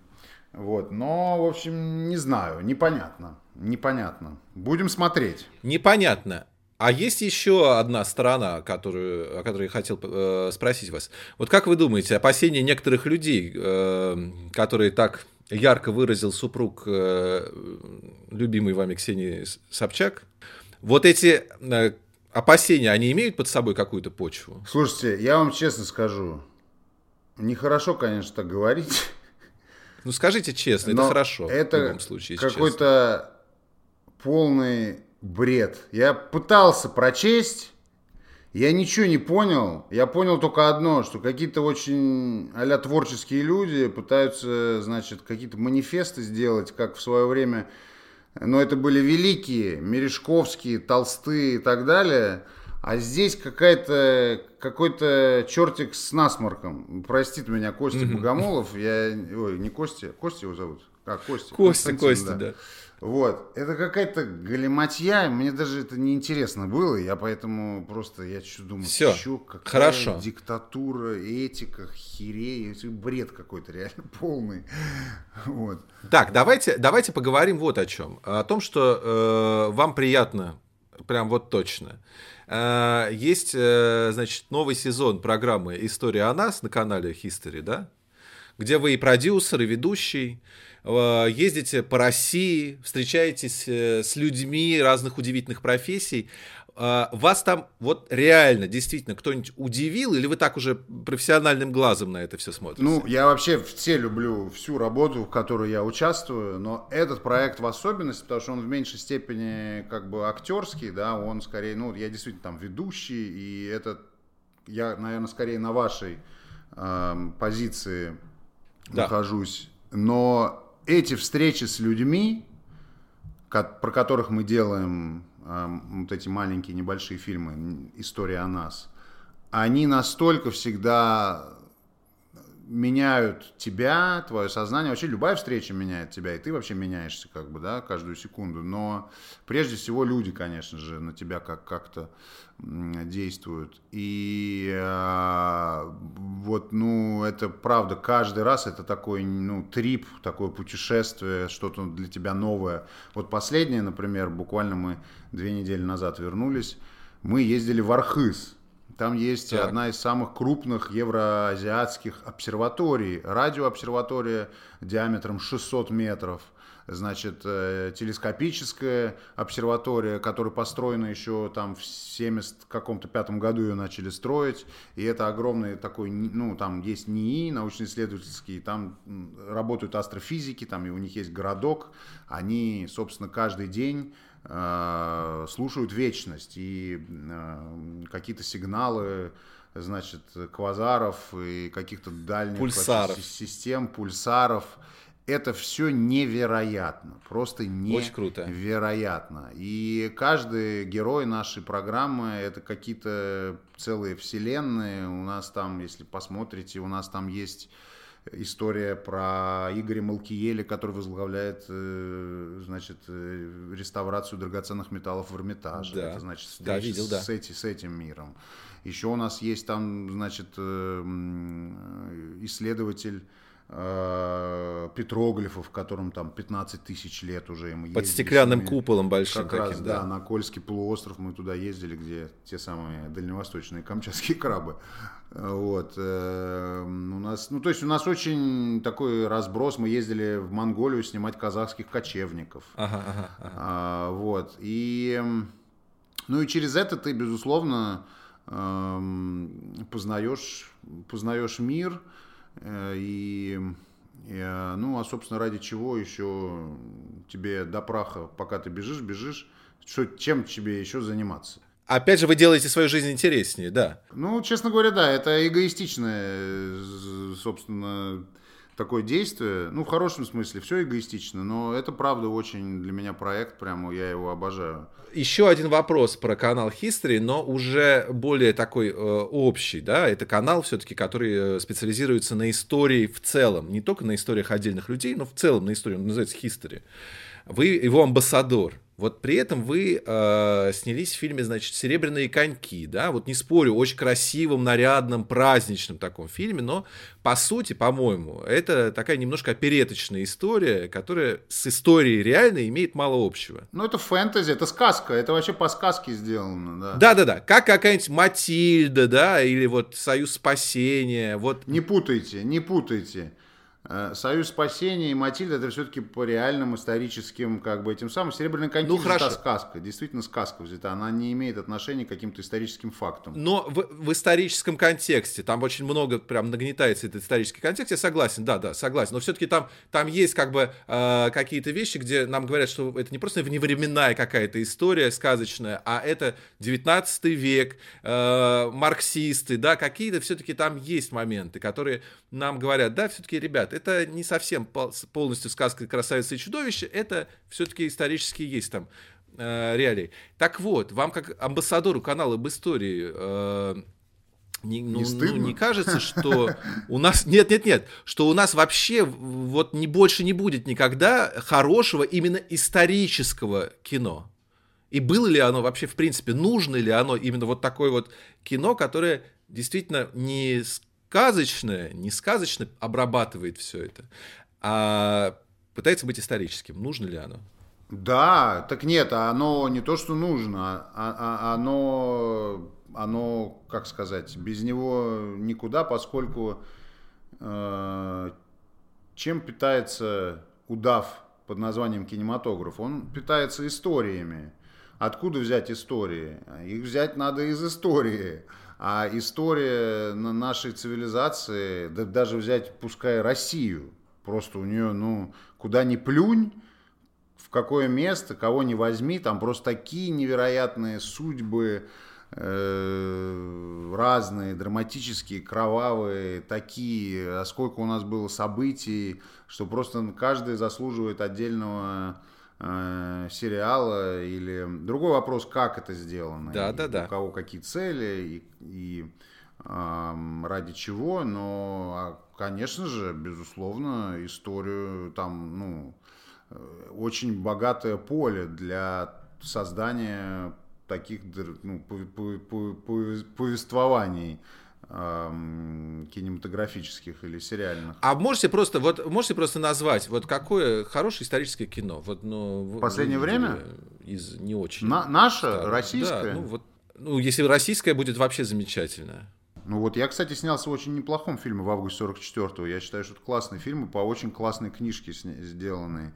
Вот. Но, в общем, не знаю, непонятно. Непонятно. Будем смотреть. Непонятно. А есть еще одна сторона, которую, о которой я хотел э, спросить вас. Вот как вы думаете, опасения некоторых людей, э, которые так ярко выразил супруг э, любимый вами Ксении Собчак, вот эти э, опасения, они имеют под собой какую-то почву? Слушайте, я вам честно скажу, нехорошо, конечно, так говорить. Ну скажите честно, это хорошо. Это в любом случае. Какой-то полный бред. Я пытался прочесть, я ничего не понял. Я понял только одно, что какие-то очень а творческие люди пытаются, значит, какие-то манифесты сделать, как в свое время, но это были великие, Мережковские, Толстые и так далее. А здесь какая-то какой-то чертик с насморком. Простит меня Костя Богомолов. Я, ой, не Костя, Костя его зовут. А, Костя. Костя, Костя, да. да. Вот. Это какая-то галиматья. Мне даже это не интересно было. Я поэтому просто, я что думаю, Все. Чё, какая Хорошо. диктатура, этика, херей. Бред какой-то реально полный. Вот. Так, давайте, давайте поговорим вот о чем. О том, что э, вам приятно, прям вот точно. Э, есть, э, значит, новый сезон программы «История о нас» на канале History, да? Где вы и продюсер, и ведущий. Э, ездите по России, встречаетесь э, с людьми разных удивительных профессий. Э, вас там вот реально, действительно, кто-нибудь удивил, или вы так уже профессиональным глазом на это все смотрите? Ну, я вообще все люблю всю работу, в которой я участвую, но этот проект в особенности, потому что он в меньшей степени как бы актерский, да, он скорее, ну, я действительно там ведущий, и это, я, наверное, скорее на вашей э, позиции да. нахожусь, но эти встречи с людьми, про которых мы делаем вот эти маленькие небольшие фильмы «История о нас», они настолько всегда меняют тебя, твое сознание. Вообще любая встреча меняет тебя, и ты вообще меняешься как бы, да, каждую секунду. Но прежде всего люди, конечно же, на тебя как- как-то действуют. И э, вот, ну, это правда, каждый раз это такой, ну, трип, такое путешествие, что-то для тебя новое. Вот последнее, например, буквально мы две недели назад вернулись, мы ездили в Архыз, там есть так. одна из самых крупных евроазиатских обсерваторий. Радиообсерватория диаметром 600 метров. Значит, э, телескопическая обсерватория, которая построена еще там в 70 каком-то пятом году ее начали строить. И это огромный такой, ну, там есть НИИ, научно-исследовательский, там работают астрофизики, там и у них есть городок. Они, собственно, каждый день слушают вечность и э, какие-то сигналы значит, квазаров и каких-то дальних пульсаров. систем, пульсаров. Это все невероятно, просто невероятно. И каждый герой нашей программы это какие-то целые вселенные. У нас там, если посмотрите, у нас там есть история про Игоря Малкиеля, который возглавляет, э, значит, э, реставрацию драгоценных металлов в Эрмитаже. Да, Это, значит, да, видел, с, да. С, эти, с этим миром. Еще у нас есть там, значит, э, исследователь петроглифов, в котором там 15 тысяч лет уже им Под стеклянным куполом большим как раз, да. да, на Кольский полуостров мы туда ездили, где те самые дальневосточные камчатские крабы. Вот. Э, у нас, ну, то есть у нас очень такой разброс. Мы ездили в Монголию снимать казахских кочевников. Ага, ага, ага. А, вот. И, ну и через это ты, безусловно, эм, познаешь, познаешь мир. Э, и, и, э, ну, а, собственно, ради чего еще тебе до праха, пока ты бежишь, бежишь, что, чем тебе еще заниматься? Опять же, вы делаете свою жизнь интереснее, да. Ну, честно говоря, да, это эгоистичное, собственно, такое действие. Ну, в хорошем смысле, все эгоистично, но это, правда, очень для меня проект, прямо я его обожаю. Еще один вопрос про канал History, но уже более такой э, общий, да, это канал все-таки, который э, специализируется на истории в целом, не только на историях отдельных людей, но в целом на истории, он называется History. Вы его амбассадор, Вот при этом вы э, снялись в фильме, значит, «Серебряные коньки», да, вот не спорю, очень красивым, нарядным, праздничным таком фильме, но по сути, по-моему, это такая немножко опереточная история, которая с историей реально имеет мало общего. Ну, это фэнтези, это сказка, это вообще по сказке сделано, да. Да-да-да, как какая-нибудь Матильда, да, или вот «Союз спасения», вот. Не путайте, не путайте. Э, Союз спасения и Матильда это все-таки по реальным историческим, как бы этим самым. Серебряные коньки ну, это сказка, действительно сказка взята. Она не имеет отношения к каким-то историческим фактам. Но в, в историческом контексте, там очень много прям нагнетается этот исторический контекст, я согласен, да, да, согласен. Но все-таки там, там есть как бы э, какие-то вещи, где нам говорят, что это не просто вневременная какая-то история сказочная, а это 19 век, э, марксисты, да, какие-то все-таки там есть моменты, которые нам говорят, да, все-таки, ребят, это не совсем полностью сказка «Красавица и чудовище», это все-таки исторически есть там э, реалии. Так вот, вам как амбассадору канала об истории э, не, ну, не, ну, не кажется, что у нас нет, нет, нет, что у нас вообще вот не больше не будет никогда хорошего именно исторического кино. И было ли оно вообще в принципе нужно ли оно именно вот такое вот кино, которое действительно не сказочное, не сказочно обрабатывает все это, а пытается быть историческим. Нужно ли оно? Да, так нет, оно не то, что нужно, а, а оно, оно, как сказать, без него никуда, поскольку э, чем питается удав под названием кинематограф? Он питается историями. Откуда взять истории? Их взять надо из истории. А история нашей цивилизации, да даже взять, пускай Россию, просто у нее, ну, куда ни плюнь, в какое место, кого не возьми, там просто такие невероятные судьбы, э, разные, драматические, кровавые, такие, а сколько у нас было событий, что просто каждый заслуживает отдельного э, сериала или другой вопрос, как это сделано, да, да, да. у кого какие цели и, и э, ради чего, но, а, конечно же, безусловно, историю там, ну, э, очень богатое поле для создания таких ну, повествований кинематографических или сериальных. А можете просто вот можете просто назвать вот какое хорошее историческое кино вот ну в последнее время из не очень На, наше старое. российское да, ну вот ну если российское будет вообще замечательно ну вот я, кстати, снялся в очень неплохом фильме в августе 44-го. Я считаю, что это классный фильм по очень классной книжке сделанной.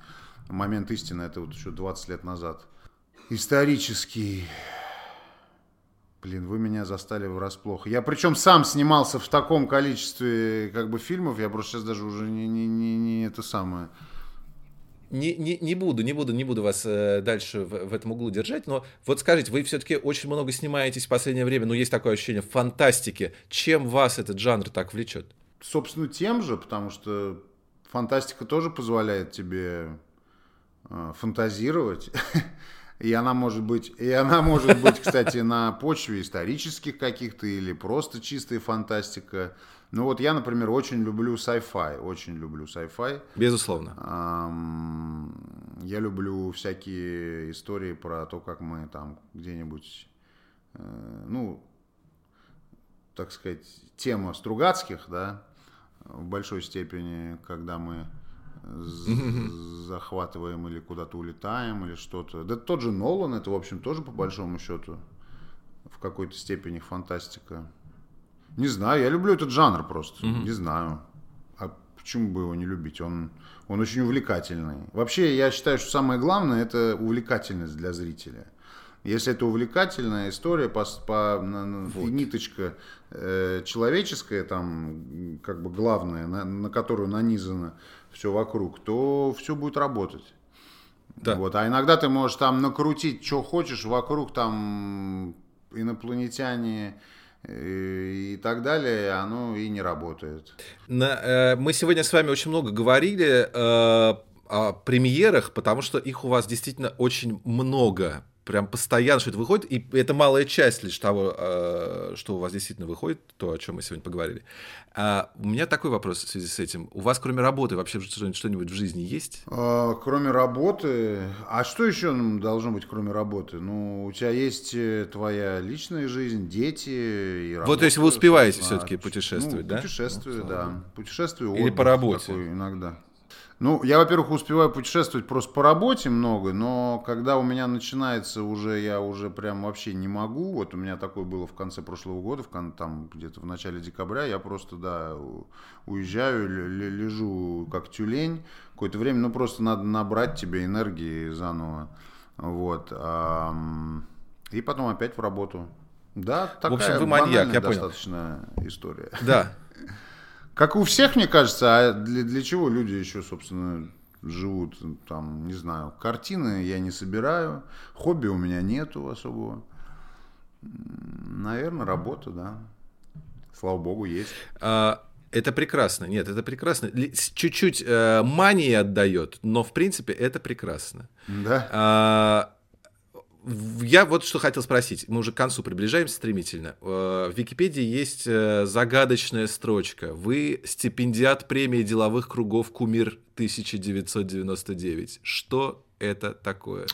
Момент истины, это вот еще 20 лет назад. Исторический Блин, вы меня застали врасплох. Я причем сам снимался в таком количестве как бы фильмов, я просто сейчас даже уже не, не, не, не это самое. Не, не, не буду, не буду, не буду вас э, дальше в, в этом углу держать, но вот скажите, вы все-таки очень много снимаетесь в последнее время, ну есть такое ощущение фантастики. Чем вас этот жанр так влечет? Собственно, тем же, потому что фантастика тоже позволяет тебе э, фантазировать. И она может быть, и она может быть, кстати, на почве исторических каких-то или просто чистая фантастика. Ну вот я, например, очень люблю sci-fi, очень люблю sci-fi. Безусловно. Я люблю всякие истории про то, как мы там где-нибудь, э, ну, так сказать, тема Стругацких, да, в большой степени, когда мы захватываем или куда-то улетаем или что-то. Да тот же Нолан, это, в общем, тоже по большому счету в какой-то степени фантастика. Не знаю, я люблю этот жанр просто, не знаю. А почему бы его не любить? Он, он очень увлекательный. Вообще, я считаю, что самое главное это увлекательность для зрителя. Если это увлекательная история, по, по, вот. ниточка э, человеческая, там, как бы главная, на, на которую нанизано все вокруг, то все будет работать. Да. Вот. А иногда ты можешь там накрутить, что хочешь, вокруг там инопланетяне э, и так далее, оно и не работает. На, э, мы сегодня с вами очень много говорили э, о премьерах, потому что их у вас действительно очень много прям постоянно что это выходит, и это малая часть лишь того, э, что у вас действительно выходит, то, о чем мы сегодня поговорили. А у меня такой вопрос в связи с этим. У вас, кроме работы, вообще что-нибудь в жизни есть? А, кроме работы? А что еще должно быть, кроме работы? Ну, у тебя есть э, твоя личная жизнь, дети и работа. Вот, то есть вы успеваете все-таки путешествовать, ну, да? Путешествую, да. Путешествую, Или по работе? Иногда. Ну, я, во-первых, успеваю путешествовать просто по работе много, но когда у меня начинается уже, я уже прям вообще не могу. Вот у меня такое было в конце прошлого года, в, там где-то в начале декабря, я просто, да, уезжаю, лежу как тюлень какое-то время, ну, просто надо набрать тебе энергии заново. Вот. И потом опять в работу. Да, такая в общем, вы маньяк, я достаточно понял. история. Да, как у всех, мне кажется, а для, для чего люди еще, собственно, живут, там, не знаю, картины я не собираю, хобби у меня нету особого. Наверное, работа, да. Слава богу, есть. А, это прекрасно. Нет, это прекрасно. Чуть-чуть э, мании отдает, но в принципе это прекрасно. Да. А, я вот что хотел спросить. Мы уже к концу приближаемся стремительно. Э, в Википедии есть э, загадочная строчка. Вы стипендиат премии деловых кругов «Кумир 1999». Что это такое?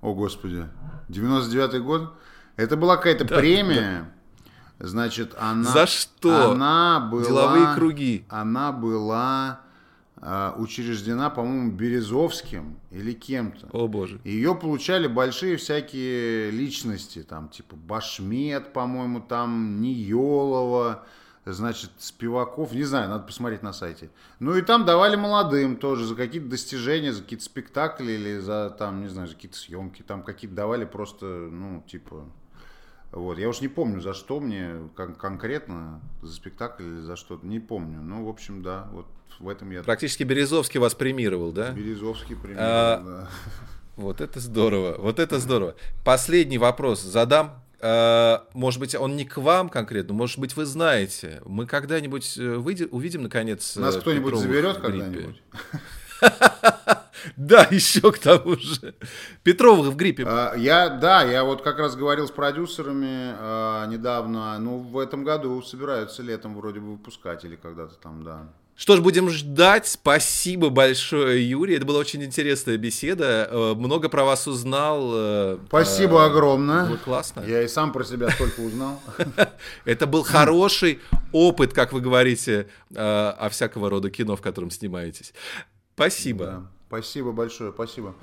О, Господи. 99-й год? Это была какая-то да, премия. Да. Значит, она... За что? Она была... Деловые круги. Она была учреждена, по-моему, Березовским или кем-то. О боже. Ее получали большие всякие личности, там типа Башмет, по-моему, там Ниелова, значит, Спиваков, не знаю, надо посмотреть на сайте. Ну и там давали молодым тоже за какие-то достижения, за какие-то спектакли или за там, не знаю, за какие-то съемки, там какие-то давали просто, ну, типа, вот, я уж не помню, за что мне кон- конкретно, за спектакль или за что-то, не помню. Ну, в общем, да, вот в этом я... Практически Березовский вас премировал, да? Березовский премировал, а, да. Вот это здорово, вот это здорово. Последний вопрос задам. А, может быть, он не к вам конкретно, может быть, вы знаете. Мы когда-нибудь э, выйдем, увидим, наконец, Нас кто-нибудь заберет когда-нибудь? Да, еще к тому же. Петровых в гриппе. А, я, да, я вот как раз говорил с продюсерами а, недавно. Ну, в этом году собираются летом вроде бы выпускать или когда-то там, да. Что ж, будем ждать. Спасибо большое, Юрий. Это была очень интересная беседа. Э, много про вас узнал. Э, Спасибо огромное. Было классно. Я и сам про себя столько узнал. Это был хороший опыт, как вы говорите, о всякого рода кино, в котором снимаетесь. Спасибо. Спасибо большое, спасибо.